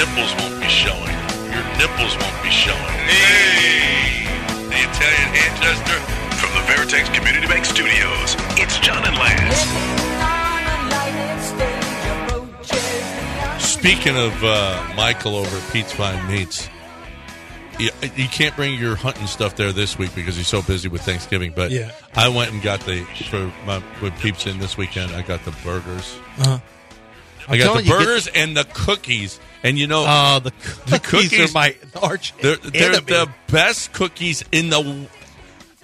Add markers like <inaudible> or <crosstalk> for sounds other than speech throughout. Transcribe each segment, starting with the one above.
nipples won't be showing. Your nipples won't be showing. Hey, the Italian hairdresser From the Veritex Community Bank Studios, it's John and Lance. Speaking of uh, Michael over at Pete's Fine Meats, you, you can't bring your hunting stuff there this week because he's so busy with Thanksgiving. But Yeah. I went and got the for my with Peeps in this weekend. I got the burgers. Uh-huh. I got the you, get- burgers and the cookies. And you know, Oh, the, The cookies, cookies- are my arch they're, they're enemy. the best cookies in the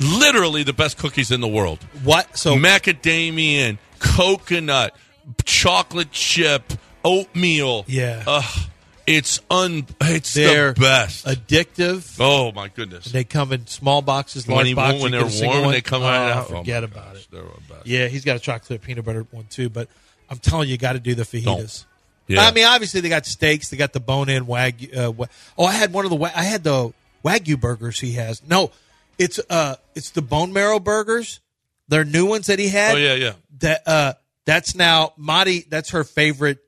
literally the best cookies in the world. what? So macadamia, coconut, chocolate chip, oatmeal. Yeah. Ugh, it's un. It's they're the best. addictive. oh my goodness! They come in small boxes, when large you- boxes. when they're warm, they come oh, right out. Oh, forget oh about gosh, it. They're the best. Yeah, he's got a chocolate peanut butter one too. But I'm telling you, you got to do the fajitas. Yeah. I mean, obviously they got steaks. They got the bone-in wagyu. Uh, wa- oh, I had one of the. wa- I had the wagyu burgers he has. No, it's uh, it's the bone marrow burgers. They're new ones that he had. Oh yeah, yeah. That uh, that's now Madi. That's her favorite.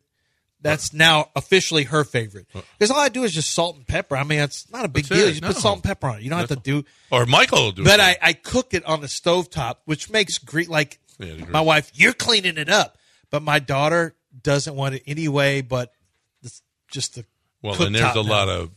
That's now officially her favorite because all I do is just salt and pepper. I mean, it's not a big That's deal. it. You just put No. salt and pepper on it. You don't have to do. Or Michael will do But it. I, I cook it on the stovetop, which makes great. Like Yeah, my wife, you're cleaning it up, but my daughter doesn't want it anyway. But it's just the well, and there's a now. lot of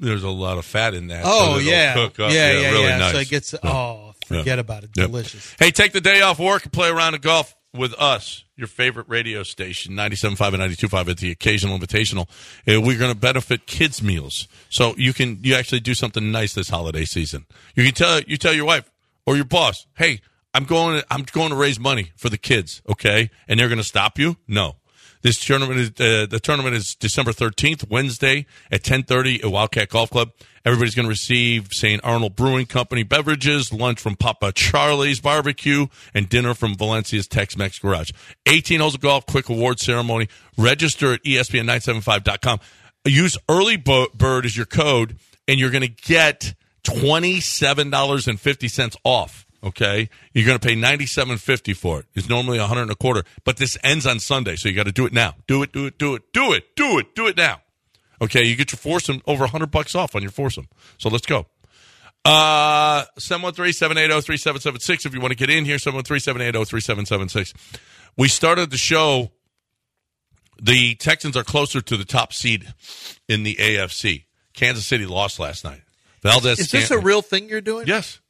there's a lot of fat in that. Oh it'll yeah, cook up. yeah, yeah, really yeah. Nice. So it gets oh, forget Yeah. about it. Delicious. Hey, take the day off work and play around the golf with us, your favorite radio station, 97.5 and 92.5 at the occasional invitational. We're going to benefit kids' meals. So you can, you actually do something nice this holiday season. You can tell, you tell your wife or your boss, hey, I'm going to, I'm going to raise money for the kids, okay? And they're going to stop you? No. This tournament is uh, the tournament is December thirteenth, Wednesday at ten thirty at Wildcat Golf Club. Everybody's going to receive St. Arnold Brewing Company beverages, lunch from Papa Charlie's Barbecue, and dinner from Valencia's Tex-Mex Garage. Eighteen holes of golf, quick award ceremony. Register at E ESPN975.com. Use early bird as your code, and you're going to get twenty seven dollars and fifty cents off. Okay, you're going to pay ninety seven fifty for it. It's normally a hundred and a quarter, but this ends on Sunday, so you got to do it now. Do it, do it, do it, do it, do it, do it now. Okay, you get your foursome over a hundred bucks off on your foursome. So let's go. Uh, 713-780-3776 if you want to get in here, 713-780-3776. We started the show. The Texans are closer to the top seed in the AFC. Kansas City lost last night. Valdez Is this a real thing you're doing? Yes.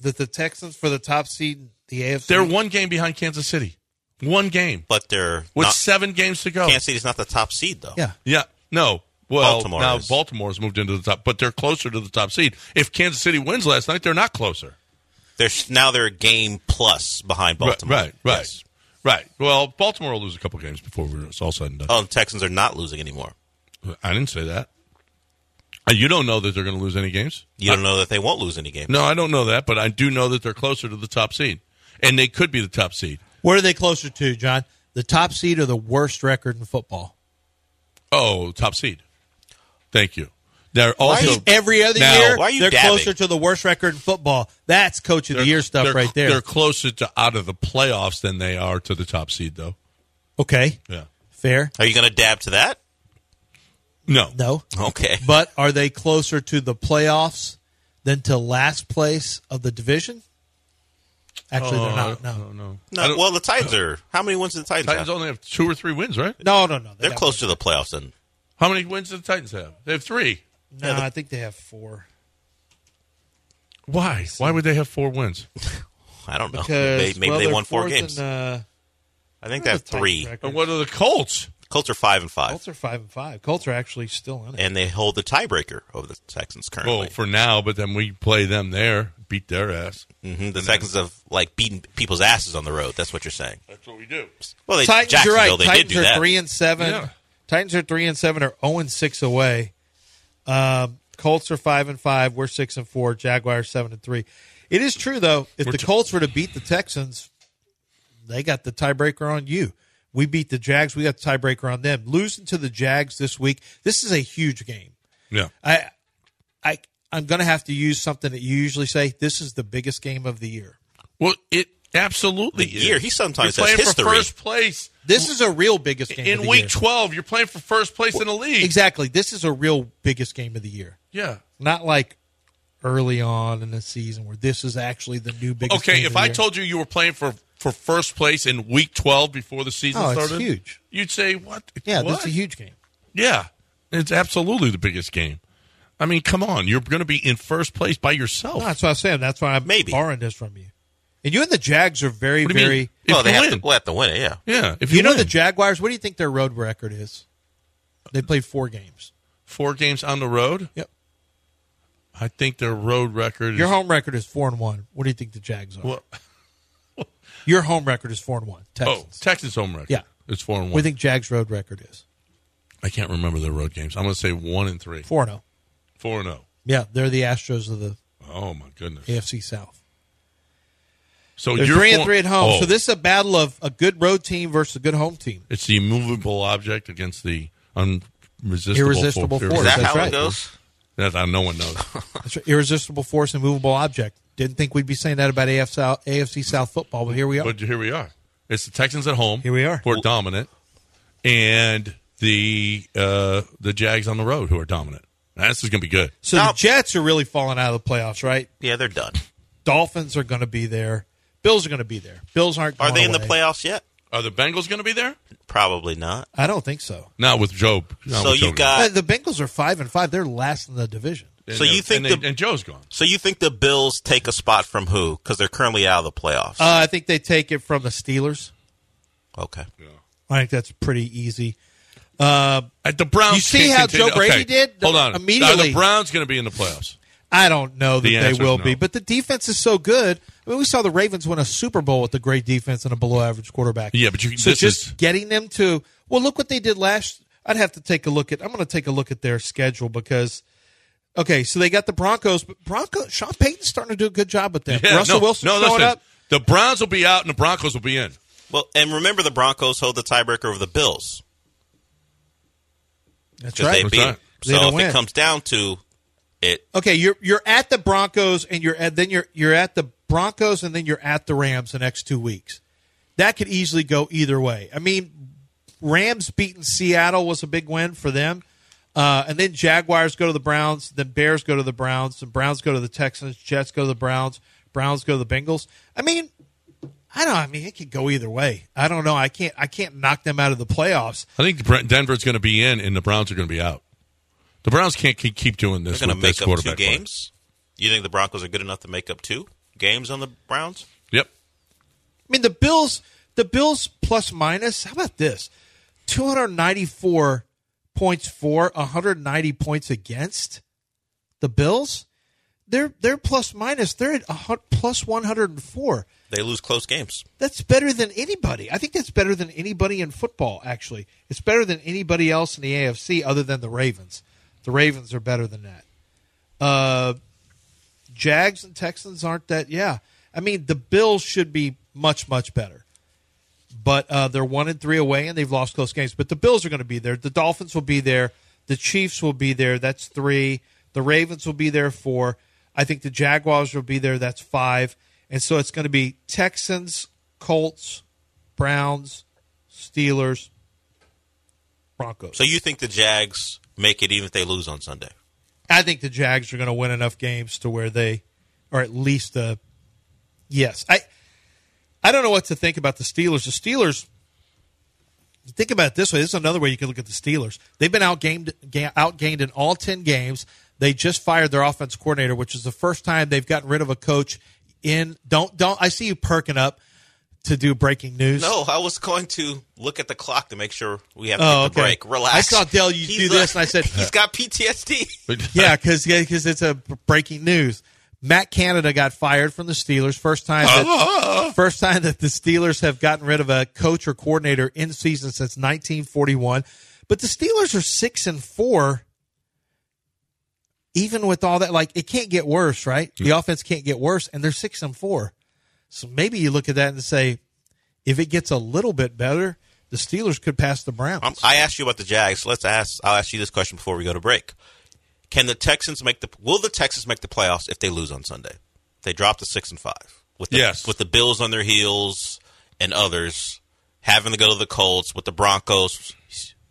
That the Texans for the top seed, the AFC. They're one game behind Kansas City. One game. But they're With not, seven games to go. Kansas City's not the top seed though. Yeah. Yeah. No. Well, Baltimore now is. Baltimore's moved into the top, but they're closer to the top seed. If Kansas City wins last night, they're not closer. They're now they're a game plus behind Baltimore. Right, right, Yes. right. Well, Baltimore will lose a couple games before we're it's all said and done. Oh, and Texans are not losing anymore. I didn't say that. Uh, You don't know that they're going to lose any games. You don't know that they won't lose any games. No, I don't know that, but I do know that they're closer to the top seed, and they could be the top seed. Where are they closer to, John? The top seed or the worst record in football? Oh, top seed. Thank you. They're also Every other Now- year, Why are you they're dabbing? closer to the worst record in football. That's coach of the year stuff they're- right there. They're closer to out of the playoffs than they are to the top seed, though. Okay, Yeah. fair. Are you going to dab to that? No. No, Okay. but are they closer to the playoffs than to last place of the division? Actually, they're not. No, No, no. I No, don't- well, the Titans are. How many wins do the Titans, have? Titans have? only have two or three wins, right? no, no, no. They They're got close to the playoffs. Then How many wins do the Titans have? They have three. No, I think they have four. Why? Why would they have four wins? <laughs> I don't know. Because Maybe, maybe well, they they're won four fourth games. in, uh, I think they have three. record. And what are the Colts? Colts are five and five, Colts are five and five. Colts are actually still in it. and they hold the tiebreaker over the Texans currently. Well, for now, but then we play them there, beat their ass. hmm The Texans have like beaten people's asses on the road. That's what you're saying. That's what we do. Well, they, Titans, you're right. they Titans did do are that. three and seven. Yeah. Titans are three and seven. Are zero and six away. Um, Colts are five and five. We're six and four. Jaguars seven and three. It is true though. If We're the t- Colts were to beat the Texans, they got the tiebreaker on you. We beat the Jags. We got the tiebreaker on them. Losing to the Jags this week. This is a huge game. Yeah. I, I, I'm going to have to use something that you usually say. This is the biggest game of the year. Well, it absolutely The is. year. He sometimes You're says playing history. for first place This is a real biggest game of in the week year. 12. You're playing for first place in the league. Exactly. This is a real biggest game of the year. Yeah. Not like early on in the season where this is actually the new biggest. Okay, game if of the I year. told you you were playing for for first place in week 12 before the season Oh, it's started, huge. You'd say what? yeah, what? this is a huge game. Yeah, it's absolutely the biggest game. I mean, come on, you're going to be in first place by yourself. No, that's what I'm saying. That's why I'm Maybe. borrowing this from you. And you and the Jags are very, What do you very. mean? If well, they you have win, to, we'll have to win it. Yeah. yeah. If You, you, know win. the Jaguars. What do you think their road record is? They played four games. four games on the road, Yep. I think their road record. Your is, home record is four and one. What do you think the Jags are? Well, Your home record is four and one. oh, Texas home record. Yeah. it's four and one. We think Jags road record is? I can't remember their road games. I'm going to say one and three, Four and zero. four and zero. Yeah, they're the Astros of the Oh my goodness! AFC South. So They're you're three and four- three at home. Oh, So this is a battle of a good road team versus a good home team. it's the immovable object against the unresistible Irresistible force. force. Is that That's how right. it goes? That uh, no one knows. <laughs> That's right. Irresistible force and movable object. Didn't think we'd be saying that about AFC South, AFC South football, but here we are. but here we are. It's the Texans at home. Here we are. Who are dominant, and the uh, the Jags on the road who are dominant. This is going to be good. so Now- the Jets are really falling out of the playoffs, right? Yeah, they're done. Dolphins are going to be there. Bills are going to be there. Bills aren't. Are going they in the playoffs yet? Are the Bengals going to be there? Probably not. I don't think so. Not with Joe. not So with you Joe got- Uh, the Bengals are five and five. They're last in the division. And So you think and, they- the- and Joe's gone? So you think the Bills take a spot from who? Because they're currently out of the playoffs. Uh, I think they take it from the Steelers. okay. I think that's pretty easy. Uh, At the Browns. You see how continue- Joe Brady okay, did? Hold on. Immediately- Are the Browns going to be in the playoffs? I don't know that The they will no. be, but the defense is so good. I mean, we saw the Ravens win a Super Bowl with a great defense and a below average quarterback. Yeah, but you- so this just is- getting them to well, look what they did last. I'd have to take a look at. I'm going to take a look at their schedule because. Okay, so they got the Broncos, but Broncos. Sean Payton's starting to do a good job with them. Yeah, Russell no, Wilson no, showing listen, up. The Browns will be out and the Broncos will be in. Well, and remember the Broncos hold the tiebreaker over the Bills That's right. they That's beat. right. They So if win. it comes down to it, Okay, you're you're at the Broncos and you're at then you're you're at the Broncos and then you're at the Rams the next two weeks. That could easily go either way. I mean, Rams beating Seattle was a big win for them. Uh, and then Jaguars go to the Browns, then Bears go to the Browns, the Browns go to the Texans, Jets go to the Browns, Browns go to the Bengals. I mean, I don't. I mean, it could go either way. I don't know. I can't. I can't knock them out of the playoffs. I think Denver's going to be in and the Browns are going to be out. The Browns can't keep, keep doing this they're going with to this make up two quarterback. play. games. You think the Broncos are good enough to make up two games on the Browns? Yep. I mean, the Bills, the Bills plus minus. How about this? Two hundred ninety-four points for, one hundred ninety points against. The Bills, they're they're plus minus. They're at a plus one hundred and four. They lose close games. That's better than anybody. I think that's better than anybody in football. Actually, it's better than anybody else in the AFC other than the Ravens. The Ravens are better than that. Uh, Jags and Texans aren't that. Yeah, I mean the Bills should be much much better, but uh, they're one and three away and they've lost close games. But the Bills are going to be there. The Dolphins will be there. The Chiefs will be there. That's three. The Ravens will be there. Four. I think the Jaguars will be there. That's five. And so it's going to be Texans, Colts, Browns, Steelers, Broncos. So you think the Jags make it even if they lose on Sunday? I think the Jags are going to win enough games to where they, or at least uh yes. I I don't know what to think about the Steelers. The Steelers. Think about it this way. This is another way you can look at the Steelers. They've been outgained, outgained in all ten games. They just fired their offense coordinator, which is the first time they've gotten rid of a coach in. Don't don't. I see you perking up. to do breaking news? No, I was going to look at the clock to make sure we have to Oh, the okay. break. Relax. I saw Dale, you He's do a- this, and I said- <laughs> he's got PTSD. <laughs> Yeah, because it's a breaking news. Matt Canada got fired from the Steelers. First time that first time that the Steelers have gotten rid of a coach or coordinator in season since 1941. But the Steelers are six and four. Even with all that, like it can't get worse, right? The offense can't get worse, and they're six and four. So maybe you look at that and say, if it gets a little bit better, the Steelers could pass the Browns. Um, I asked you about the Jags. Let's ask. I'll ask you this question before we go to break. Can the Texans make the? Will the Texans make the playoffs if they lose on Sunday? They drop to six and five with the, Yes. with the Bills on their heels and others having to go to the Colts with the Broncos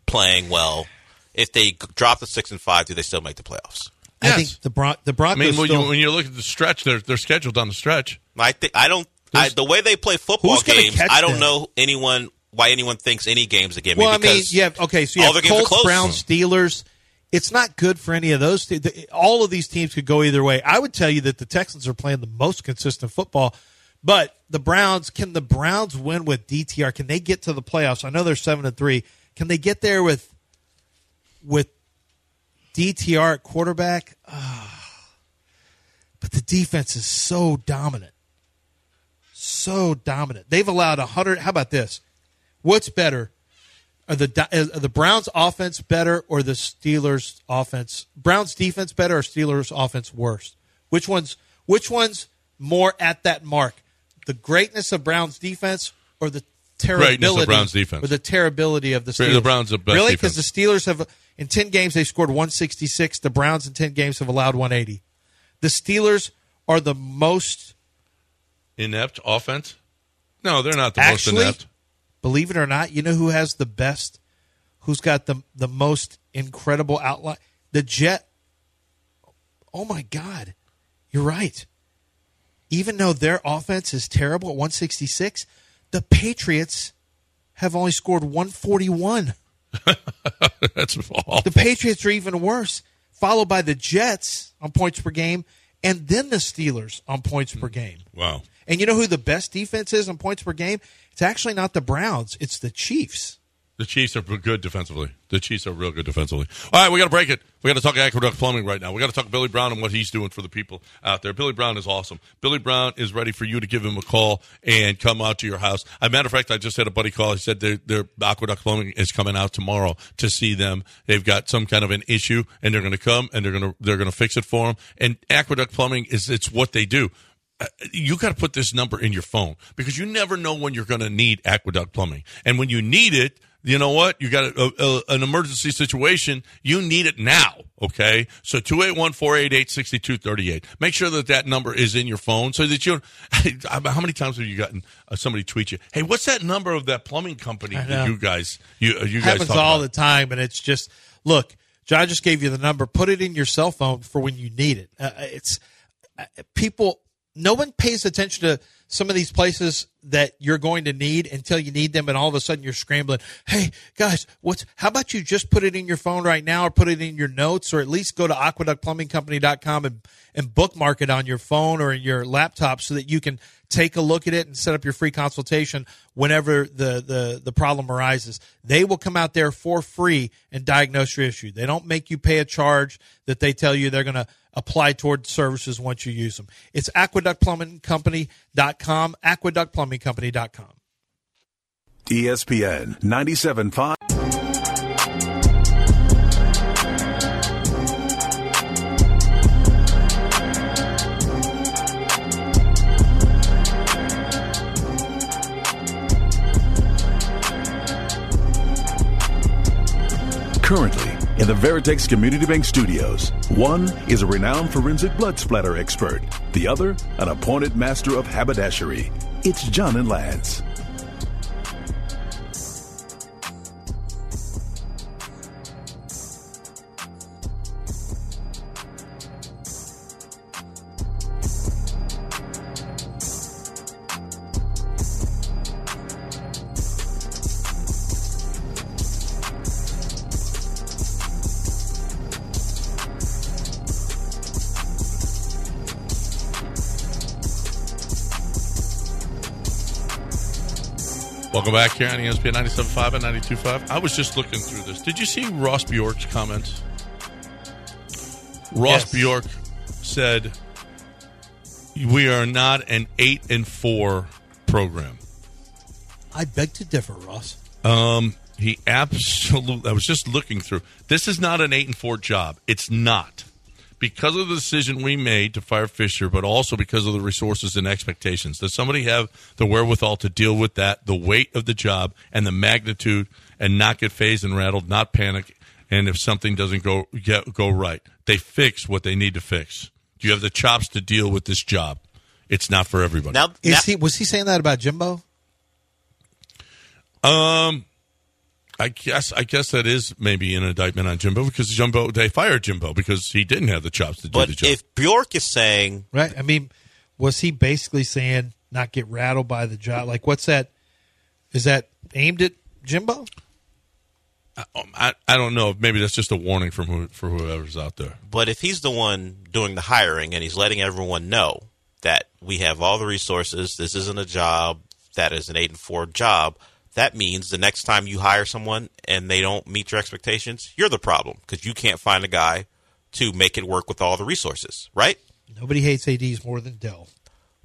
playing well. If they drop to six and five, do they still make the playoffs? I think the Bron- the Broncos. I mean, when still, you, when you look at the stretch, they're they're scheduled on the stretch. I think I don't. I, the way they play football games, I don't them? know anyone why anyone thinks any game's a game. Well, I mean, because you have okay, so you all have their games are Colts, close. Browns, Steelers. It's not good for any of those. te- All of these teams could go either way. I would tell you that the Texans are playing the most consistent football, but the Browns can the Browns win with DTR? Can they get to the playoffs? I know they're seven and three. Can they get there with with DTR at quarterback? Ah. But the defense is so dominant, so dominant. They've allowed hundred. How about this? What's better? Are the are the Browns offense better or the Steelers offense? Browns defense better or Steelers offense worse? Which one's which one's more at that mark? The greatness of Browns defense or the terribility of Browns defense. or the terribility of the Steelers? The? Browns are best really because the Steelers have in ten games they scored one sixty six. The Browns in ten games have allowed one eighty. The Steelers are the most Inept offense? No, they're not the most inept. Believe it or not, you know who has the best, who's got the the most incredible outline? The Jet. Oh my God, you're right. Even though their offense is terrible at 166, the Patriots have only scored 141. <laughs> That's awful. The Patriots are even worse, followed by the Jets on points per game, and then the Steelers on points per mm-hmm. game. Wow. And you know who the best defense is on points per game? It's actually not the Browns, it's the Chiefs. The Chiefs are good defensively. The Chiefs are real good defensively. All right, we got to break it. We got to talk Aqueduct Plumbing right now. We got to talk Billy Brown and what he's doing for the people out there. Billy Brown is awesome. Billy Brown is ready for you to give him a call and come out to your house. As a matter of fact, I just had a buddy call. He said their, their Aqueduct Plumbing is coming out tomorrow to see them. They've got some kind of an issue, and they're going to come and they're going to they're going to fix it for them. And Aqueduct Plumbing is it's what they do you got to put this number in your phone because you never know when you're going to need aqueduct plumbing. And when you need it, you know what? You got a, a, an emergency situation. You need it now. Okay. So 281-488-6238. Make sure that that number is in your phone so that you, <laughs> how many times have you gotten uh, somebody tweet you? Hey, what's that number of that plumbing company that you guys, you, uh, you guys happens all about? the time, and it's just look. John just gave you the number. Put it in your cell phone for when you need it. Uh, it's uh, people. No one pays attention to some of these places that you're going to need until you need them, and all of a sudden you're scrambling. Hey guys, what's? How about you just put it in your phone right now, or put it in your notes, or at least go to aqueductplumbingcompany.com and and bookmark it on your phone or in your laptop so that you can take a look at it and set up your free consultation whenever the, the, the problem arises. They will come out there for free and diagnose your issue. They don't make you pay a charge that they tell you they're going to apply toward services once you use them. It's aqueductplumbingcompany.com, aqueductplumbingcompany.com. ESPN 97.5. Currently, in the Veritex Community Bank Studios, one is a renowned forensic blood splatter expert, the other, an appointed master of haberdashery. It's John and Lance. Welcome back here on ESPN 97.5 and 92.5. I was just looking through this. Did you see Ross Bjork's comments? Ross Yes. Bjork said, "We are not an eight and four program." I beg to differ, Ross. Um, he absolutely. I was just looking through. This is not an eight and four job. It's not because of the decision we made to fire Fisher, but also because of the resources and expectations. Does somebody have the wherewithal to deal with that, the weight of the job, and the magnitude, and not get phased and rattled, not panic, and if something doesn't go get, go right, they fix what they need to fix. Do you have the chops to deal with this job? It's not for everybody. Now, Is now- he was he saying that about Jimbo? Um, I guess I guess that is maybe an indictment on Jimbo because Jimbo they fired Jimbo because he didn't have the chops to do but the job. if Bjork is saying Right? I mean, was he basically saying not get rattled by the job? Like, what's that? Is that aimed at Jimbo? Um, I, I don't know. Maybe that's just a warning from who, for whoever's out there. But if he's the one doing the hiring and he's letting everyone know that we have all the resources, this isn't a job that is an eight and four job, that means the next time you hire someone and they don't meet your expectations, you're the problem because you can't find a guy to make it work with all the resources, right? Nobody hates ads more than Dell.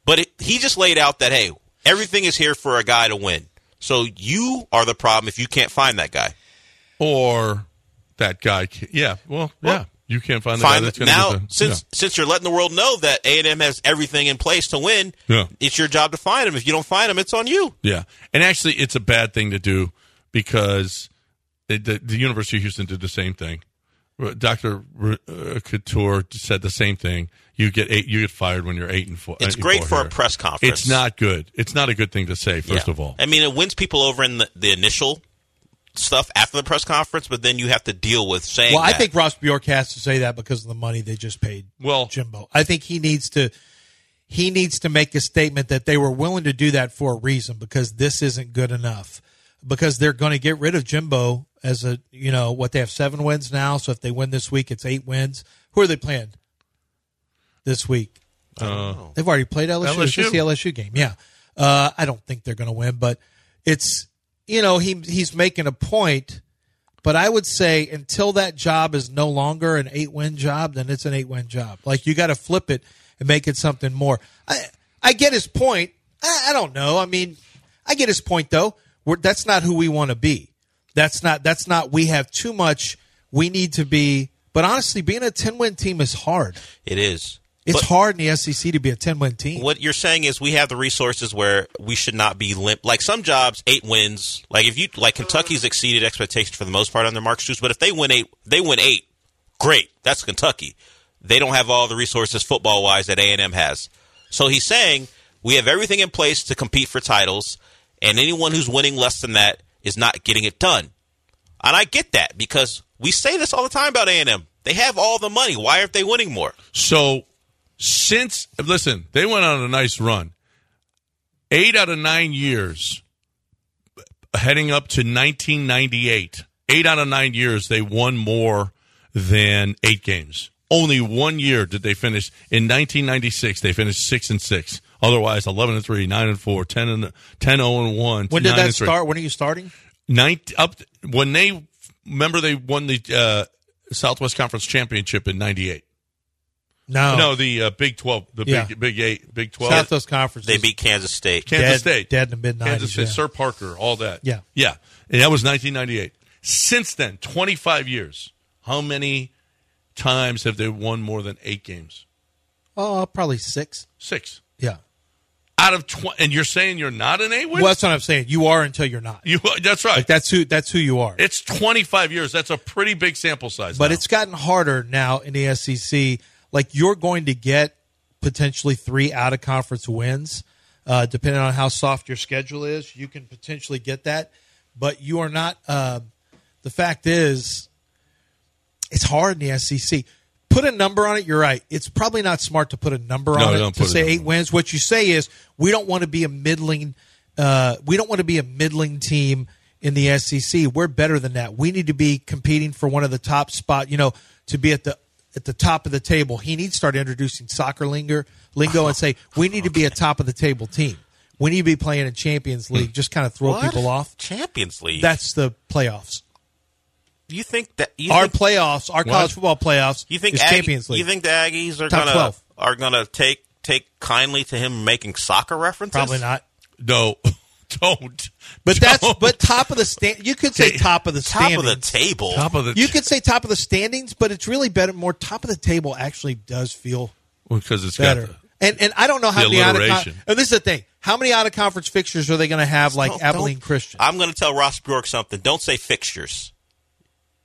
But it, he just laid out that hey, everything is here for a guy to win. So you are the problem if you can't find that guy. Or that guy. Yeah. Well, yeah. Well, You can't find the guy Find that's now the. since since you're letting the world know that A and M has everything in place to win. Yeah. It's your job to find him. If you don't find him, it's on you. yeah. yeah. And actually, it's a bad thing to do because it, the, the University of Houston did the same thing. Dr. R- uh, Khator said the same thing. You get eight. You get fired when you're eight and four. It's great for a press conference. It's not good. It's not a good thing to say. First Yeah. of all, I mean, it wins people over in the, the initial stuff after the press conference, but then you have to deal with saying. Well, I that. think Ross Bjork has to say that because of the money they just paid Well- Jimbo. I think he needs to he needs to make a statement that they were willing to do that for a reason because this isn't good enough. Because they're going to get rid of Jimbo as a you know what they have seven wins now. So if they win this week, it's eight wins. Who are they playing this week? They've already played LSU. It's LSU. the LSU game. Yeah. Uh, I don't think they're going to win, but it's you know he he's making a point. But I would say until that job is no longer an eight win job, then it's an eight win job. Like you got to flip it and make it something more. I I get his point. I, I don't know. I mean, I get his point though. We're, that's not who we want to be. That's not. That's not. We have too much. We need to be. But honestly, being a ten win team is hard. it is. It's But- hard in the SEC to be a ten win team. What you're saying is we have the resources where we should not be limp. Like some jobs, eight wins. Like if you like Kentucky's exceeded expectations for the most part under Mark Stoops, but if they win eight, they win eight. Great, that's Kentucky. They don't have all the resources football wise that A and M has. So he's saying we have everything in place to compete for titles, and anyone who's winning less than that is not getting it done. And I get that because we say this all the time about A and M. They have all the money. Why aren't they winning more? So since listen, they went on a nice run. Eight out of nine years, heading up to 1998. Eight out of nine years, they won more than eight games. Only one year did they finish in 1996. They finished six and six. Otherwise, 11 and three, nine and four, 10 and 10 0 and one. when did that start? When are you starting? Nine, up when they remember they won the uh, Southwest Conference championship in '98. No, No, the uh, Big Twelve, the Yeah. Big Big Eight, Big Twelve. Southwest Conference. They beat Kansas State. Kansas dead, State, dead in the mid Kansas nineties. State, Sirr Parker, all that. Yeah. yeah, and that was 1998. Since then, 25 years. How many times have they won more than eight games? Oh, probably six. Six Yeah. out of 20. And you're saying you're not an eight win? Well, that's what I'm saying. You are until you're not. You, that's right. Like that's who that's who you are. it's 25 years. That's a pretty big sample size. But now. it's gotten harder now in the SEC. Like you're going to get potentially three out of conference wins, uh, depending on how soft your schedule is. You can potentially get that, but you are not. Uh, the fact is, it's hard in the SEC. Put a number on it. You're right. It's probably not smart to put a number No, on it to say eight wins. What you say is we don't want to be a middling. Uh, we don't want to be a middling team in the SEC. We're better than that. We need to be competing for one of the top spot. You know, to be at the at the top of the table. He needs to start introducing soccer lingo, lingo and say we need to be a top of the table team. We need to be playing in Champions League, just kind of throw What? people off. Champions League. That's the playoffs. you think that you Our think, playoffs, our college football playoffs, you think is Aggie- Champions League. You think the Aggies are Top gonna 12. are gonna take take kindly to him making soccer references? Probably not. No, <laughs> don't. But that's Don't. but top of the stand. You could say Okay, top of the Top standings. of the table. top of the you could say top of the standings, but it's really better. More top of the table actually does feel because it's better. got the, And and I don't know how The many out of alliteration. and this is the thing. How many out of conference fixtures are they going to have like Don't- Abilene don't- Christian? I'm going to tell Ross Bjork something. Don't say fixtures.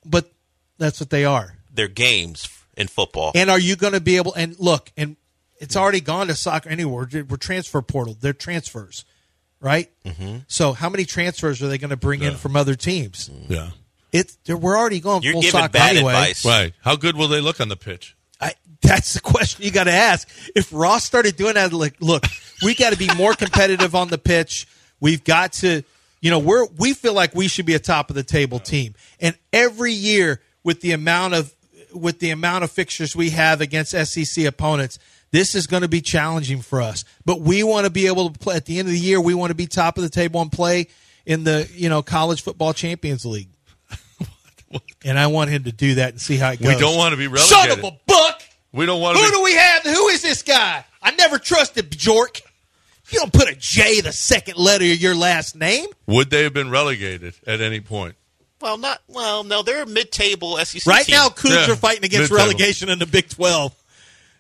but that's what they are. They're games in football. And are you going to be able? And look, and it's already gone to soccer anywhere. We're, we're transfer portal. They're transfers, right? Mm-hmm. So how many transfers are they going to bring in from other teams? yeah. It we're already going You're full giving bad anyway. advice. Right. How good will they look on the pitch? I, that's the question you got to ask. If Ross started doing that, like, look, we got to be more competitive on the pitch. We've got to, you know, we're we feel like we should be a top of the table team, and every year with the amount of with the amount of fixtures we have against SEC opponents, this is going to be challenging for us. But we want to be able to play at the end of the year. We want to be top of the table and play in the you know college football Champions League. <laughs> And I want him to do that and see how it goes. We don't want to be Son relegated. of a buck! We don't want to. Who Be, do we have? Who is this guy? I never trusted Bjork. You don't put a J the second letter of your last name. would they have been relegated at any point? well, not well. No, they're a mid-table SEC Right team. now, Cougs Yeah, are fighting against mid-table. relegation in the Big Twelve.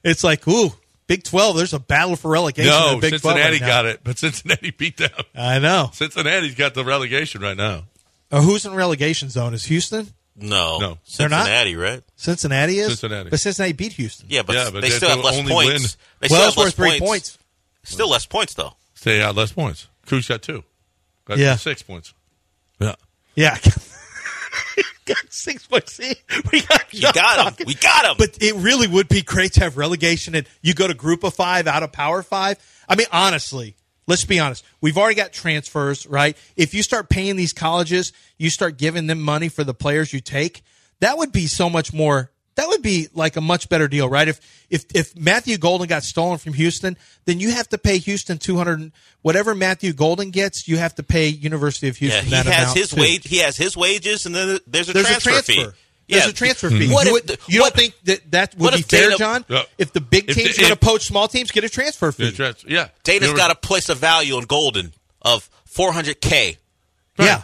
It's like, ooh, Big Twelve. There's a battle for relegation. in No, the Big Cincinnati 12 right got it, but Cincinnati <laughs> beat them. I know. Cincinnati's got the relegation right now. Uh, who's in relegation zone? Is Houston? No, No. They're not? Cincinnati, right? Cincinnati is. Cincinnati. but Cincinnati beat Houston. Yeah, but, Yeah, but they they still have have less only points. win. They still well, have worth less three points. points. Still less points though. Stay out less points. Cougs got two. Got Yeah. six points. Yeah. Yeah. <laughs> <laughs> got six foot. See, we got You got him. We got him. But it really would be great to have relegation and you go to group of five out of power five. I mean, honestly, let's be honest. We've already got transfers, right? If you start paying these colleges, you start giving them money for the players you take, that would be so much more that would be like a much better deal, right? If if if Matthew Golden got stolen from Houston, then you have to pay Houston two hundred whatever Matthew Golden gets, you have to pay University of Houston. yeah, Houston he that has amount his too. wage. He has his wages, and then there's a There's transfer, a transfer. fee. There's yeah, a transfer fee. What you if would- the- you what- don't think that that would be fair, Dana- John? Yeah. If the big teams the- going to poach small teams, get a transfer fee. The trans- yeah. Dana's got to place a value on Golden of 400k. Yeah,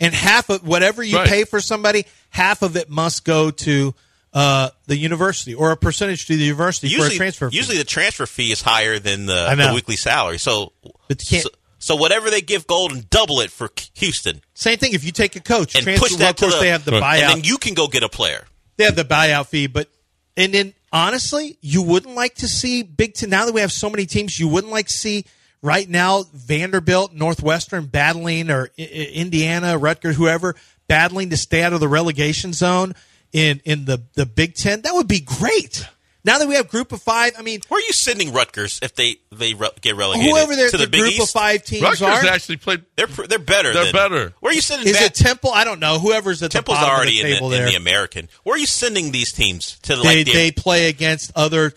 and half of whatever you Right. pay for somebody, half of it must go to uh, the university or a percentage to the university for a Usually, transfer fee. usually the transfer fee is higher than the, the weekly salary. So, But you can't- so, so whatever they give Golden, double it for Houston, Same thing if you take a coach, and transfer, push that of course the. they have the buyout. and then you can go get a player. they have the buyout fee, but and then honestly, you wouldn't like to see Big Ten. Now that we have so many teams, you wouldn't like to see right now Vanderbilt, Northwestern battling, or I- Indiana, Rutgers, whoever battling to stay out of the relegation zone in in the the Big Ten. That would be great. Now that we have Group of Five, I mean, Where are you sending Rutgers if they they re- get relegated whoever their to the, the Big Group East? of Five teams Rutgers are. actually played. They're they're better. They're than- better. Where are you sending? Is back? it Temple? I don't know. Whoever's at Temple's the bottom already of the in, table the, in the American. Where are you sending these teams to? The, they like the, they play against other.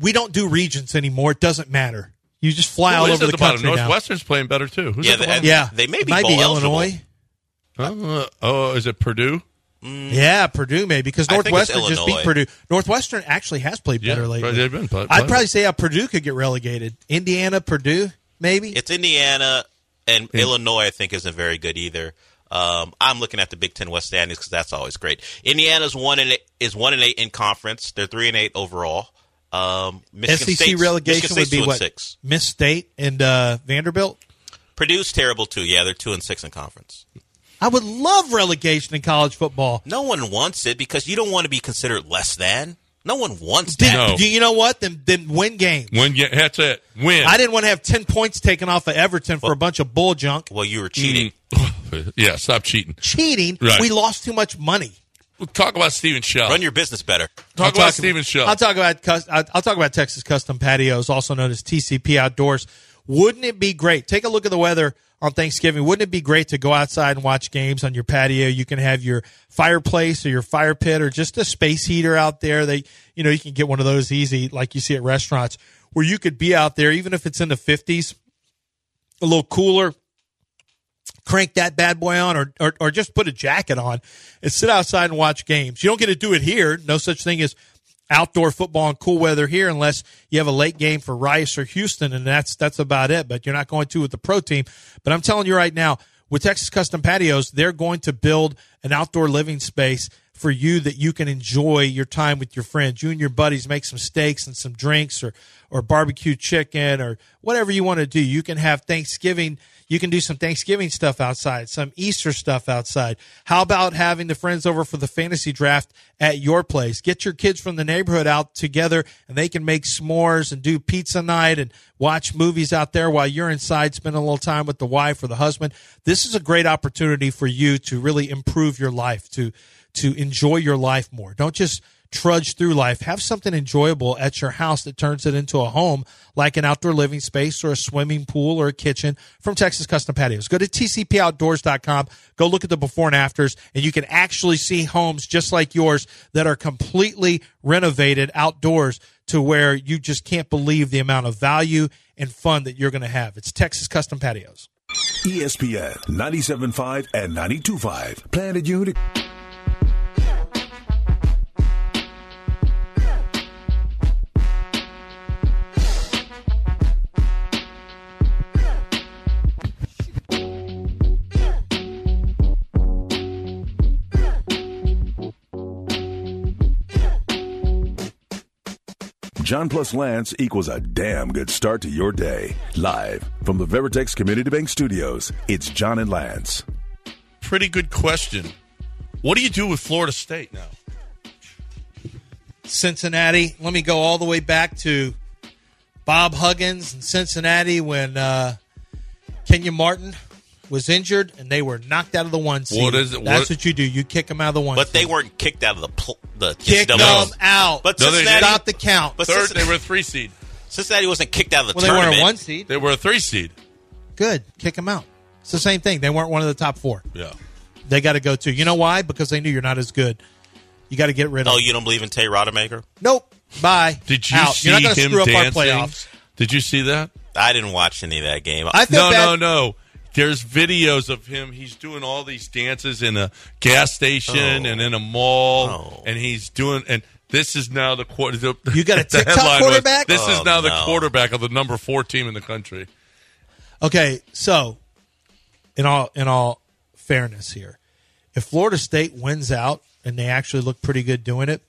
We don't do regions anymore. It doesn't matter. You just fly all over at the, bottom? country now. Northwestern's playing better too. Who's Yeah, at the the- Yeah, They may It be might be eligible. Illinois. Uh, oh, is it Purdue? Yeah, Purdue maybe because I think it's Northwestern just beat Purdue. Northwestern actually has played Yeah, better lately. they've been play- I'd probably say yeah, Purdue could get relegated. Indiana, Purdue, maybe. It's Indiana and Illinois. I think isn't very good either. Um, I'm looking at the Big Ten West standings because that's always great. Indiana's one and eight, is one and eight in conference. They're three and eight overall. Um, Michigan SEC State's- relegation Michigan would be what? six. Miss State and uh, Vanderbilt. Purdue's terrible too. Yeah, they're two and six in conference. I would love relegation in college football. No one wants it because you don't want to be considered less than. No one wants Did, that. No. do you know what? Then then win games. Win. Yeah, that's it. Win. I didn't want to have ten points taken off of Everton for a bunch of bull junk. Well, you were cheating. Mm. <laughs> yeah, stop cheating. Cheating. Right. We lost too much money. We'll talk about Steven Shell. Run your business better. talk I'll about talk- Steven Shell. I'll talk about I'll I'll talk about Texas Custom Patios, also known as TCP Outdoors. Wouldn't it be great? Take a look at the weather on Thanksgiving. Wouldn't it be great to go outside and watch games on your patio? You can have your fireplace or your fire pit or just a space heater out there. They, you know, you can get one of those easy, like you see at restaurants, where you could be out there, even if it's in the fifties, a little cooler, crank that bad boy on or, or, or just put a jacket on and sit outside and watch games. You don't get to do it here. No such thing as outdoor football and cool weather here unless you have a late game for Rice or Houston and that's that's about it. But you're not going to with the pro team. But I'm telling you right now, with Texas Custom Patios, they're going to build an outdoor living space for you that you can enjoy your time with your friends. You and your buddies make some steaks and some drinks or or barbecue chicken or whatever you want to do. You can have Thanksgiving you can do some Thanksgiving stuff outside, some Easter stuff outside. How about having the friends over for the fantasy draft at your place? Get your kids from the neighborhood out together and they can make s'mores and do pizza night and watch movies out there while you're inside spending a little time with the wife or the husband. This is a great opportunity for you to really improve your life, to to enjoy your life more. Don't just trudge through life. Have something enjoyable at your house that turns it into a home, like an outdoor living space or a swimming pool or a kitchen from Texas Custom Patios. Go to tcpoutdoors.com. Go look at the before and afters, and you can actually see homes just like yours that are completely renovated outdoors to where you just can't believe the amount of value and fun that you're going to have. It's Texas Custom Patios. ESPN 97.5 and 92.5. Planet Unity. John plus Lance equals a damn good start to your day. Live from the Veritex Community Bank Studios, it's John and Lance. Pretty good question. What do you do with Florida State now? Cincinnati. Let me go all the way back to Bob Huggins in Cincinnati when uh, Kenyon Martin was injured and they were knocked out of the one seed. What is it? That's What- what you do. You kick them out of the one. But seed. they weren't kicked out of the pl- the kick them out. But No, they Cincinnati, Stop the count. But Third, Cincinnati, they were a three seed. Cincinnati wasn't kicked out of the well, they weren't a one seed. They were a three seed. Good. Kick them out. It's the same thing. They weren't one of the top four. Yeah. They got to go too. You know why? Because they knew you're not as good. You got to get rid of. Oh, them. you don't believe in Tate Rodemaker? Nope. Bye. Did you Out. see You're not gonna him screw up our dancing? playoffs. Did you see that? I didn't watch any of that game. I feel No, bad. no, no. There's videos of him. He's doing all these dances in a gas station Oh. and in a mall, Oh. and he's doing. And this is now the quarter. The, You got a <laughs> TikTok headline was, quarterback? this is Oh, now the quarterback of the number four team in the country. Okay, so in all in all fairness here, if Florida State wins out and they actually look pretty good doing it,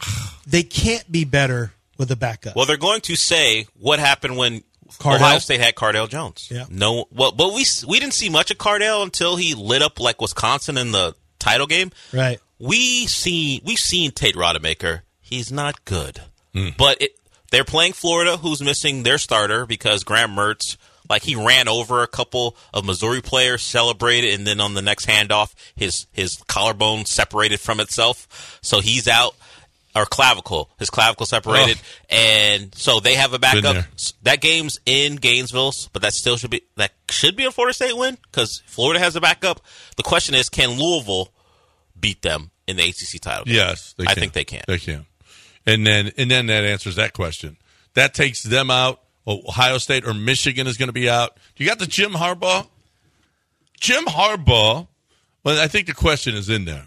<sighs> they can't be better with a backup. Well, they're going to say what happened when Cardale? Ohio State had Cardale Jones. Yeah. No, well, but we we didn't see much of Cardale until he lit up like Wisconsin in the title game. right. We see we've seen Tate Rodemaker. He's not good, Hmm. but it, they're playing Florida, who's missing their starter because Graham Mertz. Like he ran over a couple of Missouri players, celebrated, and then on the next handoff, his his collarbone separated from itself, so he's out. Or clavicle, his clavicle separated, oh. and so they have a backup. That game's in Gainesville, but that still should be that should be a Florida State win because Florida has a backup. The question is, can Louisville beat them in the ACC title? game? Yes, they I think they can. They can. And then and then that answers that question. That takes them out. Ohio State or Michigan is going to be out. You got the Jim Harbaugh. Jim Harbaugh. Well, I think the question is in there.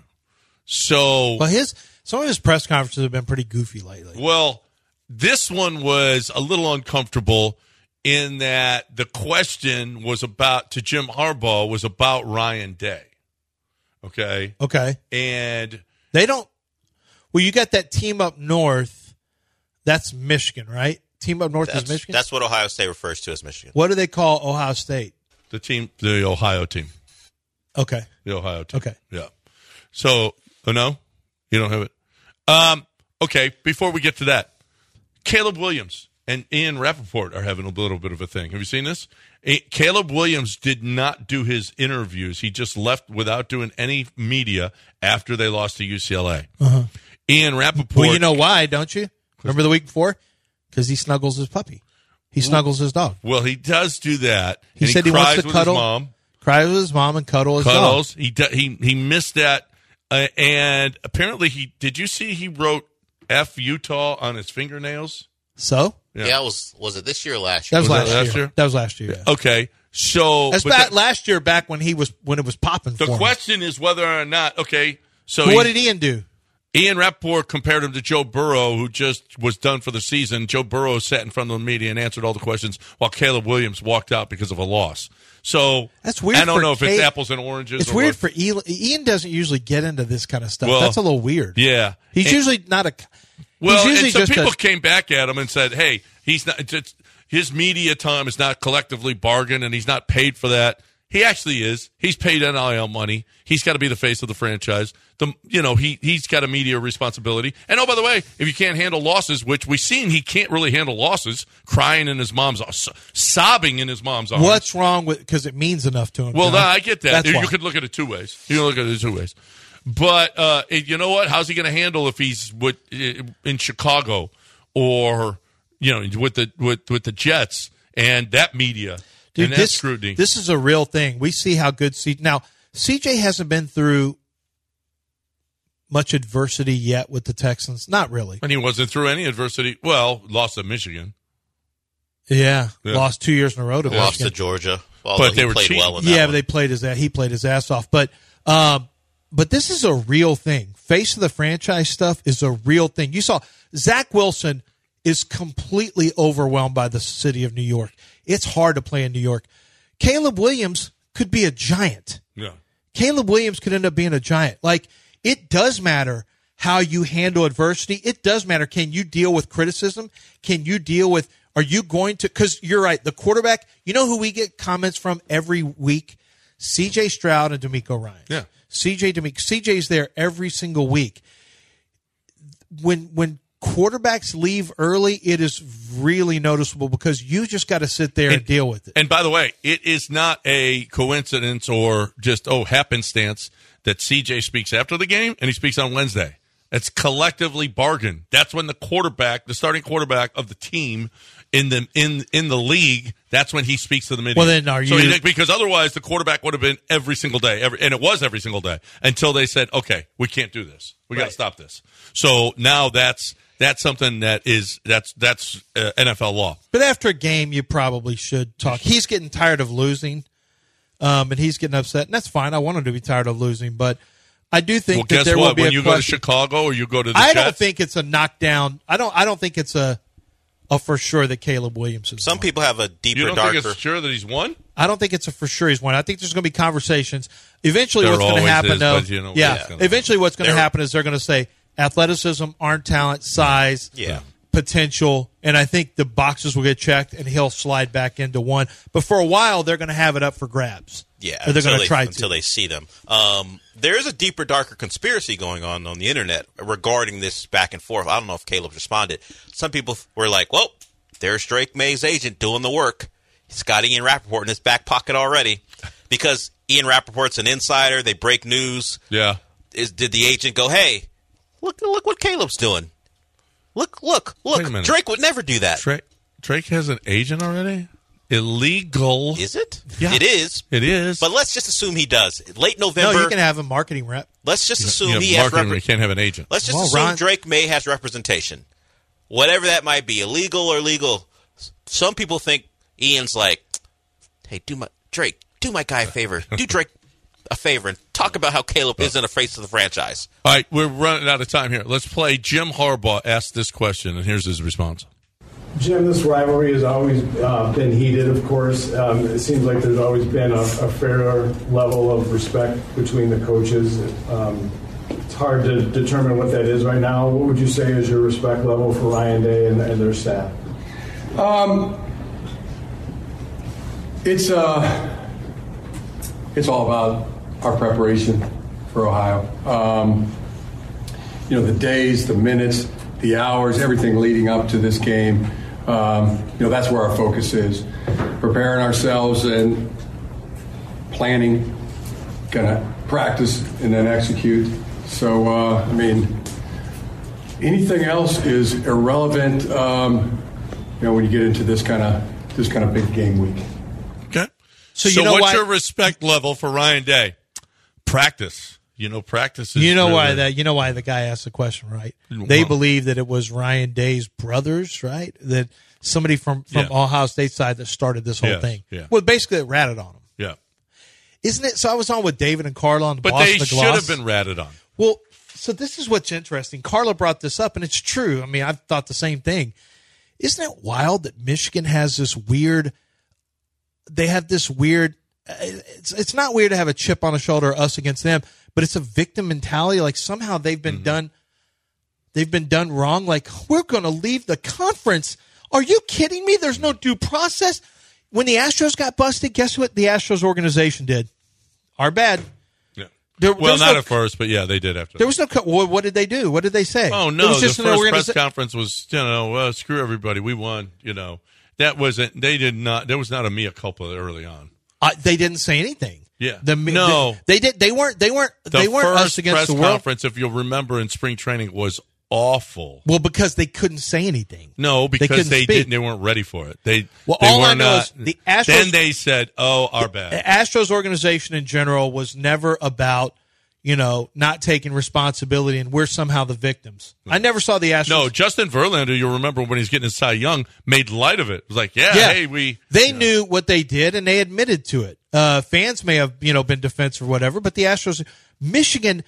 So Well, his some of his press conferences have been pretty goofy lately. Well, this one was a little uncomfortable in that the question was about to Jim Harbaugh was about Ryan Day. Okay. Okay, And they don't. Well, you got that team up north. That's Michigan, right? Team up north That's, is Michigan. that's what Ohio State refers to as Michigan. what do they call Ohio State? the team, the Ohio team, Okay, the Ohio team. Okay. Yeah. So, oh no, you don't have it. Um, okay. Before we get to that, Caleb Williams and Ian Rapoport are having a little bit of a thing. Have you seen this? Caleb Williams did not do his interviews. He just left without doing any media after they lost to UCLA. Ian Rapoport. well, you know why, don't you? Remember the week before? Because he snuggles his puppy. He snuggles his dog. Well, he does do that. He said he wants to cuddle- his mom. Cry with his mom and cuddle his dog. Cuddles. He do, he he missed that, uh, and apparently he did. You see he wrote "F Utah" on his fingernails. So Yeah, it was was it this year or last year? That was, Was last, that last year. year? That was last year. Yeah. Okay, so That's back the- last year, back when he was when it was popping. The for him. question is whether or not okay. So What did Ian do? Ian Rapoport compared him to Joe Burrow, who just was done for the season. Joe Burrow sat in front of the media and answered all the questions, while Caleb Williams walked out because of a loss. So That's weird I don't know if it's apples and oranges. It's or weird what. for Ian. Ian doesn't usually get into this kind of stuff. Well, That's a little weird. yeah. he's And- usually not a. Well, and some people a, came back at him and said, "Hey, he's not. His media time is not collectively bargained, and he's not paid for that. He actually is. He's paid NIL money. He's got to be the face of the franchise. The you know he he's got a media responsibility. And oh, by the way, if you can't handle losses, which we've seen, he can't really handle losses, crying in his mom's sobbing in his mom's arms. what's wrong with because it means enough to him. Well, no, I get that. That's you why. could look at it two ways. You can look at it two ways. But uh, you know what? How's he going to handle if he's with, in Chicago or you know with the with with the Jets and that media Dude, and this, scrutiny? this is a real thing. We see how good C now CJ hasn't been through much adversity yet with the Texans. Not really. and he wasn't through any adversity. Well, lost to Michigan. Yeah, Yeah. lost two years in a row to Michigan. Lost to Georgia. Although But they were played cheating. well in that Yeah, one. but they played his he played his ass off. But um, but this is a real thing. Face of the franchise stuff is a real thing. You saw Zach Wilson is completely overwhelmed by the city of New York. It's hard to play in New York. Caleb Williams could be a giant. Yeah. Caleb Williams could end up being a giant. Like it does matter how you handle adversity. It does matter. Can you deal with criticism? Can you deal with? Are you going to? Because you're right. The quarterback. You know who we get comments from every week? C.J. Stroud and DeMeco Ryan. Yeah. C.J. DeMeco. C.J.'s there every single week. When when quarterbacks leave early, it is really noticeable because you just got to sit there and, And- deal with it. And by the way, it is not a coincidence or just oh happenstance that CJ speaks after the game and he speaks on Wednesday. It's collectively bargained. That's when the quarterback, the starting quarterback of the team in the in in the league, that's when he speaks to the media. Well, then are So you- he- because otherwise the quarterback would have been every single day, every, and it was every single day until they said, "Okay, we can't do this. We got to stop this." So now that's that's something that is that's that's uh, NFL law. But after a game, you probably should talk. He's getting tired of losing, um, and he's getting upset, and that's fine. I want him to be tired of losing, but I do think Well, that guess there will what? be When a you go to. Chicago or you go to the I Jets, don't think it's a knockdown. I don't. I don't think it's a, a for sure that Caleb Williams is. Some one. people have a deeper. you don't darker. think it's sure that he's won. I don't think it's a for sure he's won. I think there's going to be conversations. Eventually, There what's going to happen, is, though, you know what's yeah. gonna Eventually, what's going to happen is they're going to say athleticism, arm talent, size, Yeah. potential, and I think the boxes will get checked, and he'll slide back into one. But for a while, they're going to have it up for grabs. Yeah, or they're going they- to try until they see them. Um, there is a deeper, darker conspiracy going on on the internet regarding this back and forth. I don't know if Caleb responded. Some people were like, "Well, there's Drake Maye's agent doing the work. He's got Ian Rapoport in his back pocket already." Because Ian Rapoport's an insider, they break news. Yeah, Is did the agent go, "Hey, look, look what Caleb's doing. Look, look, Wait a look. Drake would never do that. Drake, Drake has an agent already. Illegal. Is it? Yeah. It is. It is. But let's just assume he does. Late November. No, November. you can have a marketing rep. let's just assume you have he has marketing. you can't have an agent. Let's just Well, assume Ron- Drake Maye has representation. Whatever that might be, illegal or legal. Some people think Ian's like, hey, do my Drake, do my guy a favor. Do Drake a favor and talk about how Caleb isn't a face of the franchise. All right, we're running out of time here. Let's play. Jim Harbaugh asked this question, and here's his response. Jim, this rivalry has always uh, been heated, of course. Um, it seems like there's always been a, a fair level of respect between the coaches. Um, it's hard to determine what that is right now. What would you say is your respect level for Ryan Day and, and their staff? Um, It's uh, it's all about our preparation for Ohio. Um, you know, the days, the minutes, the hours, everything leading up to this game. Um, you know, that's where our focus is. Preparing ourselves and planning, gonna practice and then execute. So, uh, I mean, anything else is irrelevant. Um, you know, when you get into this kind of this kind of big game week. Okay. So you know what's why- your respect level for Ryan Day? Practice. You know, practice. Is You know really- why that? You know why the guy asked the question, right? They believe that it was Ryan Day's brothers, right? That somebody from from Yeah. Ohio State side that started this whole Yes, thing. yeah. Well, basically, it ratted on them, Yeah. isn't it? So I was on with David and Carla on the But Boss they the should have been ratted on. Well, so this is what's interesting. Carla brought this up, and it's true. I mean, I've thought the same thing. Isn't it wild that Michigan has this weird? They have this weird. Uh, It's it's not weird to have a chip on the shoulder, us against them, but it's a victim mentality. Like somehow they've been done, they've been done wrong. Like we're going to leave the conference. Are you kidding me? There's no due process. When the Astros got busted, guess what the Astros organization did? Our bad. Yeah. There, Well, not no- at first, but yeah, they did after. there was no. Co- what, did they do? What did they say? Oh It no! was The first press organiza- conference was, you know, well, screw everybody. We won. You know, that wasn't. They did not. There was not a mea culpa early on. Uh, they didn't say anything. Yeah. The, No. they, they did. They weren't. They weren't. The they weren't first us against press the world. conference, if you'll remember, in spring training was awful. Well, because they couldn't say anything. No, because couldn't they, didn't. They weren't ready for it. They. Well, they all were I know not, is the Astros- Then they said, "Oh, our bad." The bad." Astros organization in general was never about you know not taking responsibility, and we're somehow the victims. I never saw the Astros. No, Justin Verlander, you'll remember when he's getting his Cy Young, made light of it. It was like, yeah, Yeah. hey, we. They knew what they did, and they admitted to it. Uh, fans may have you know been defensive or whatever, but the Astros, Michigan,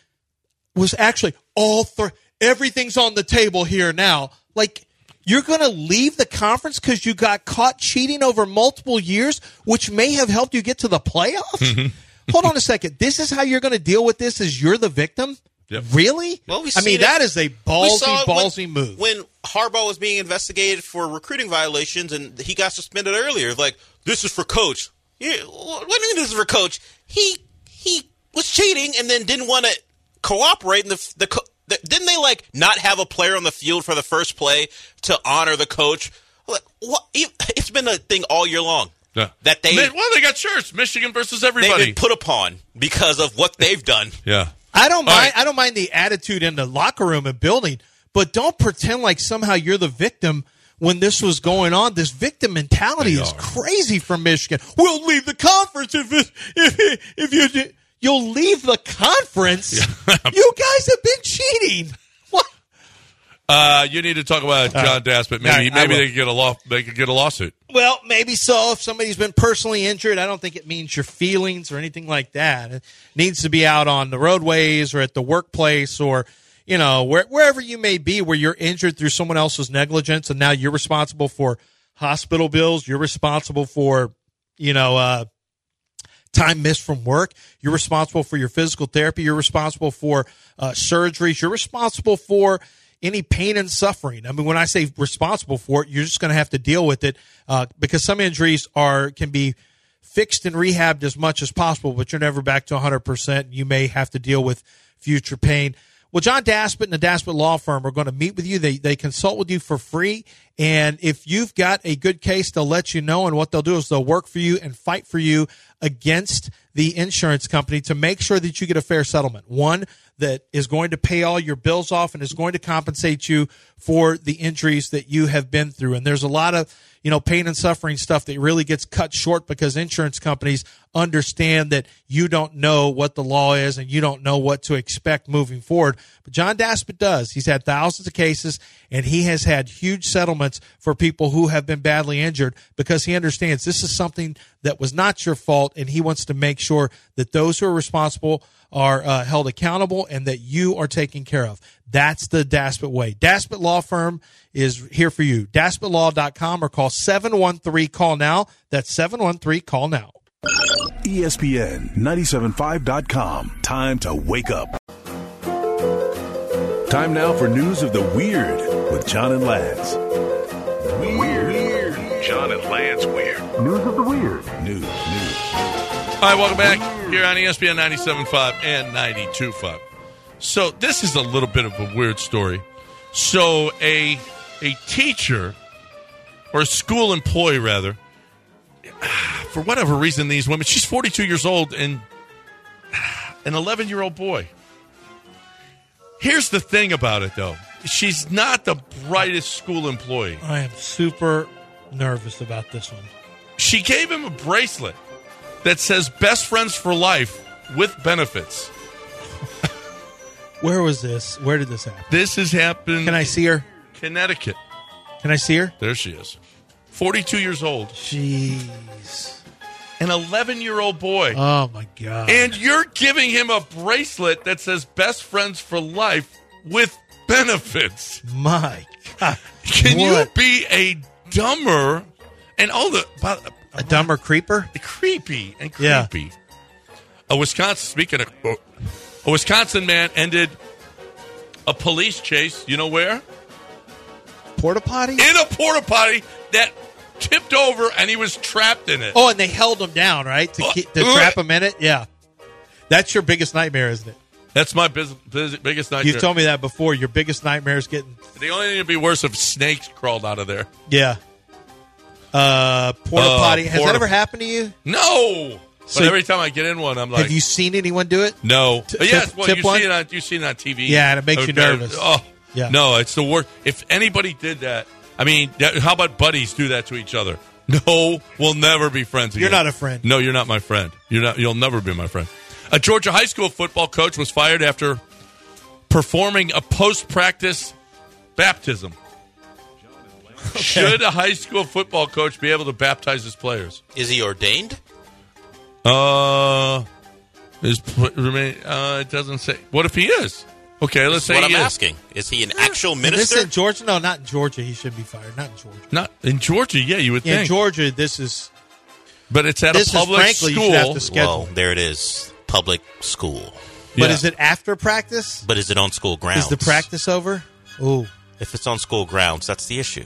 was actually all three. Everything's on the table here now. Like you're going to leave the conference because you got caught cheating over multiple years, which may have helped you get to the playoffs. Hold on a second. This is how you're going to deal with this? Is you're the victim? Yep. Really? Well, we've I mean, it- that is a We ballsy, when- ballsy move. When Harbaugh was being investigated for recruiting violations and he got suspended earlier, like this is for coach. Yeah, what do you mean this is for coach? He he was cheating and then didn't want to cooperate. And the the, co- the didn't they like not have a player on the field for the first play to honor the coach? Like what? It's been a thing all year long Yeah. that they well, they got shirts. Michigan versus they've everybody. been put upon because of what they've done. <laughs> yeah. I don't All mind. right. I don't mind the attitude in the locker room and building, but don't pretend like somehow you're the victim when this was going on. This victim mentality They is are. crazy from Michigan. We'll leave the conference if it, if if you you'll leave the conference. <laughs> you guys have been cheating. What? Uh, you need to talk about John Daspit. Maybe All right, I maybe they could get a law. They could get a lawsuit. Well, maybe so. If somebody's been personally injured, I don't think it means your feelings or anything like that. It needs to be out on the roadways or at the workplace or, you know, where, wherever you may be where you're injured through someone else's negligence and now you're responsible for hospital bills. You're responsible for, you know, uh, time missed from work. You're responsible for your physical therapy. You're responsible for uh, surgeries. You're responsible for any pain and suffering. I mean, when I say responsible for it, you're just going to have to deal with it uh, because some injuries are can be fixed and rehabbed as much as possible, but you're never back to 100%. You may have to deal with future pain. Well, John Daspit and the Daspit Law Firm are going to meet with you. They, they consult with you for free. And if you've got a good case, they'll let you know. And what they'll do is they'll work for you and fight for you against the insurance company to make sure that you get a fair settlement. One that is going to pay all your bills off and is going to compensate you for the injuries that you have been through. And there's a lot of, you know, pain and suffering stuff that really gets cut short because insurance companies understand that you don't know what the law is and you don't know what to expect moving forward. But John Daspit does. He's had thousands of cases and he has had huge settlements for people who have been badly injured because he understands this is something that was not your fault and he wants to make sure that those who are responsible are uh, held accountable and that you are taken care of. That's the Daspit way. Daspit Law Firm is here for you. DaspitLaw.com or call 713 call now. That's 713 call now. E ESPN 975.com. Time to wake up. Time now for news of the weird with John and Lance. Weird. John and Lance Weird. News of the weird. News, news. All right, welcome back here on ESPN 97.5 and 92.5. So this is a little bit of a weird story. So a a teacher or a school employee rather, <sighs> for whatever reason, these women. She's 42 years old and <sighs> an 11 year old boy. Here's the thing about it, though. She's not the brightest school employee. I am super nervous about this one. She gave him a bracelet that says "Best Friends for Life" with benefits. Where was this? Where did this happen? This has happened. Can I see her? Connecticut. Can I see her? There she is. 42 years old, Jeez. an 11 year old boy. Oh my god. and you're giving him a bracelet that says best friends for life with benefits. my god. Can What? you be a dumber and all the by- a dumber creeper? creepy and Yeah. creepy? A Wisconsin speaking of oh, a Wisconsin man ended a police chase. You know where? Porta potty? In a porta potty that tipped over and he was trapped in it. Oh, and they held him down, right? To, keep, to Uh, trap him in it? Yeah. That's your biggest nightmare, isn't it? That's my biz- biz- biggest nightmare. You've told me that before. Your biggest nightmare is getting the only thing would be worse if snakes crawled out of there. yeah. Uh, porta Uh, potty. Has porta- that ever happened to you? No. But every time I get in one, I'm like, Have you seen anyone do it? no. T- But yes, tip- well, tip you one? see it on you see it on TV. Yeah, and it makes you nervous. Oh, Yeah. No, it's the worst. If anybody did that, I mean, how about buddies do that to each other? <laughs> No, we'll never be friends. You're not a friend. No, you're not my friend. You're not. You'll never be my friend. A Georgia high school football coach was fired after performing a post-practice baptism. Should a high school football coach be able to baptize his players? Is he ordained? Uh, is remain? Uh, it doesn't say. What if he is? Okay, let's say what I'm is. asking. Is he an actual minister? This in Georgia? No, not in Georgia. He should be fired. Not in Georgia. Not in Georgia. Yeah, you would Yeah, in think, Georgia, this is but it's at this a is public frankly school. should have to schedule. well, there it is. Public school. But is it after practice? But is it on school grounds? Is the practice over? Ooh. If it's on school grounds, that's the issue.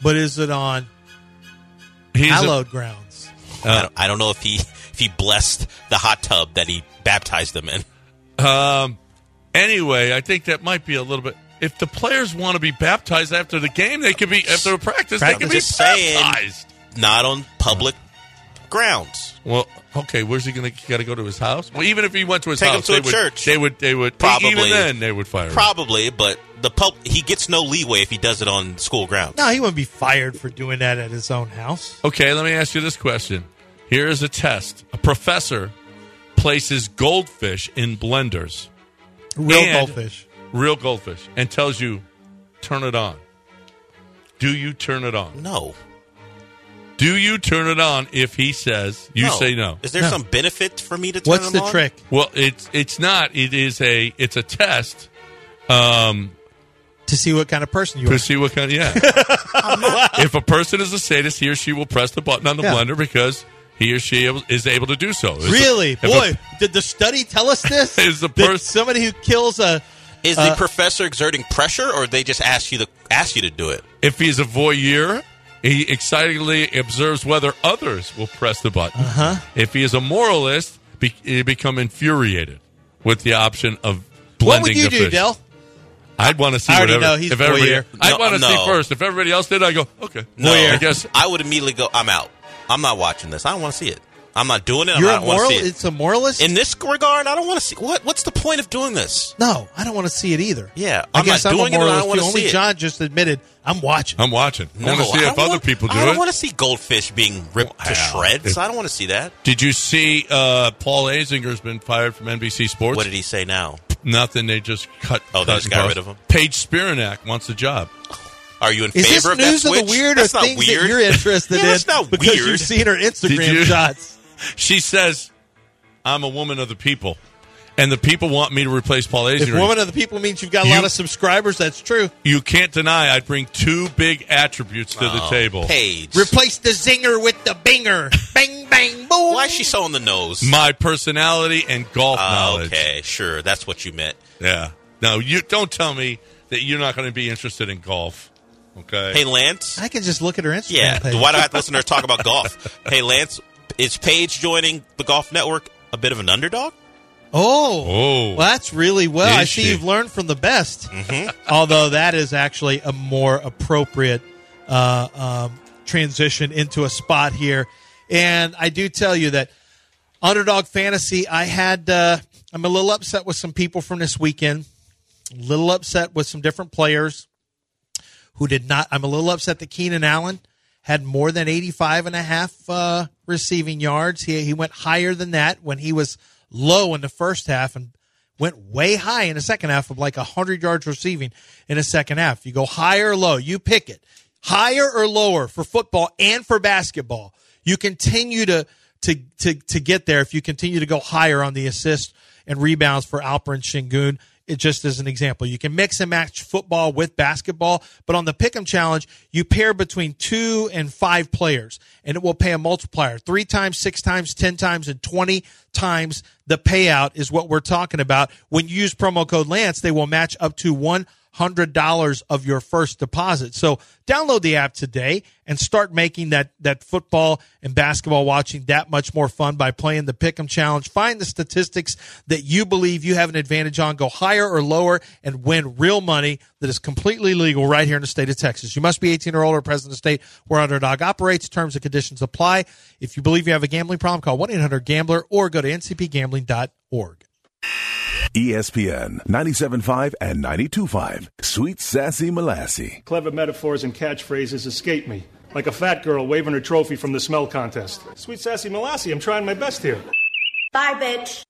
But is it on He's a- hallowed grounds? I, don't, I don't know if he if he blessed the hot tub that he baptized them in. Um. Anyway, I think that might be a little bit. If the players want to be baptized after the game, they could be after a practice. They I'm can be just saying. baptized. Not on public grounds. Well, okay. Where's he going to? Got to go to his house. Well, even if he went to his Take him house, to they a would, church. They would. They would. Probably. Even then, they would fire him. Probably, but the pub he gets no leeway if he does it on school grounds. No, he wouldn't be fired for doing that at his own house. Okay, let me ask you this question. Here is a test. A professor places goldfish in blenders, Real goldfish. real goldfish, and tells you, turn it on. Do you turn it on? No. Do you turn it on if he says you No. say no? Is there No. some benefit for me to turn What's them the on? trick? Well, it's it's not. It is a it's a test um, To see what kind of person you to are. see what kind. Of, yeah. <laughs> if a person is a sadist, he or she will press the button on the Yeah. blender because he or she is able to do so. If a- Really? if a- Boy, did the study tell us this? <laughs> Is the That somebody who kills a Is Uh, the professor exerting pressure, or they just ask you to ask you to do it? If he's a voyeur, he excitedly observes whether others will press the button. Uh-huh. If he is a moralist, be, he become infuriated with the option of blending What would you the do, fish. Dell? I'd want to see I already whatever. know he's if everybody, voyeur. I'd want to see first. If everybody else did, I go okay. No, I guess I would immediately go. I'm out. I'm not watching this. I don't want to see it. I'm not doing it. You're I a don't want to see it. It's a moralist. In this regard, I don't want to see. What? What's the point of doing this? no, I don't want to see it either. Yeah, I I'm guess not I'm doing a it I don't wanna. Only see it. John just admitted I'm watching. I'm watching. I want to see if don't other want- people do it. I don't it. want to see goldfish being ripped to shreds. If- I don't want to see that. Did you see uh, Paul Azinger's been fired from NBC Sports? What did he say now? Nothing. They just cut. Oh, they cut just got rid of him? Paige Spiranac wants the job. <laughs> Are you in Is favor this of news that of the switch? weird That's or not things weird. that you're interested Yeah, in? That's not because weird. you've seen her Instagram you- shots. <laughs> She says, "I'm a woman of the people, and the people want me to replace Paul If woman of the people means you've got a You- lot of subscribers, that's true. you can't deny I'd bring two big attributes to the Oh, table: Paige. Replace the zinger with the binger. <laughs> bang, bang, boom. Why is she so on the nose? my personality and golf Ah, knowledge." okay, sure. That's what you meant. Yeah. No, you don't tell me that you're not going to be interested in golf. Okay. Hey, Lance. I can just look at her Instagram Yeah. page. Why do I have to listen to her talk about golf? <laughs> Hey, Lance. Is Paige joining the Golf Network a bit of an underdog? Oh, Oh. well, that's really well. Is I see she? you've learned from the best. Mm-hmm. Although that is actually a more appropriate uh, um, transition into a spot here. And I do tell you that underdog fantasy. I had. Uh, I'm a little upset with some people from this weekend. A little upset with some different players who did not. I'm a little upset that Keenan Allen had more than 85 and a half uh, receiving yards. He, he went higher than that when he was low in the first half and went way high in the second half of like 100 yards receiving in the second half. You go high or low, you pick it. higher or lower for football and for basketball. You continue to to to to get there if you continue to go higher on the assists and rebounds for Alperen Sengun. It just as an example, you can mix and match football with basketball, but on the Pick'em Challenge, you pair between two and five players, and it will pay a multiplier three times, six times, ten times, and twenty times the payout is what we're talking about. When you use promo code Lance, they will match up to one $100 of your first deposit. So download the app today and start making that, that football and basketball watching that much more fun by playing the Pick'em Challenge. Find the statistics that you believe you have an advantage on. Go higher or lower and win real money that is completely legal right here in the state of Texas. You must be 18 or older, present in the state where Underdog operates. Terms and conditions apply. If you believe you have a gambling problem, call 1-800-GAMBLER or go to ncpgambling.org. ESPN 97.5 and 92.5. Sweet Sassy Molassy. Clever metaphors and catchphrases escape me, like a fat girl waving her trophy from the smell contest. Sweet Sassy Molassy, I'm trying my best here. Bye, bitch.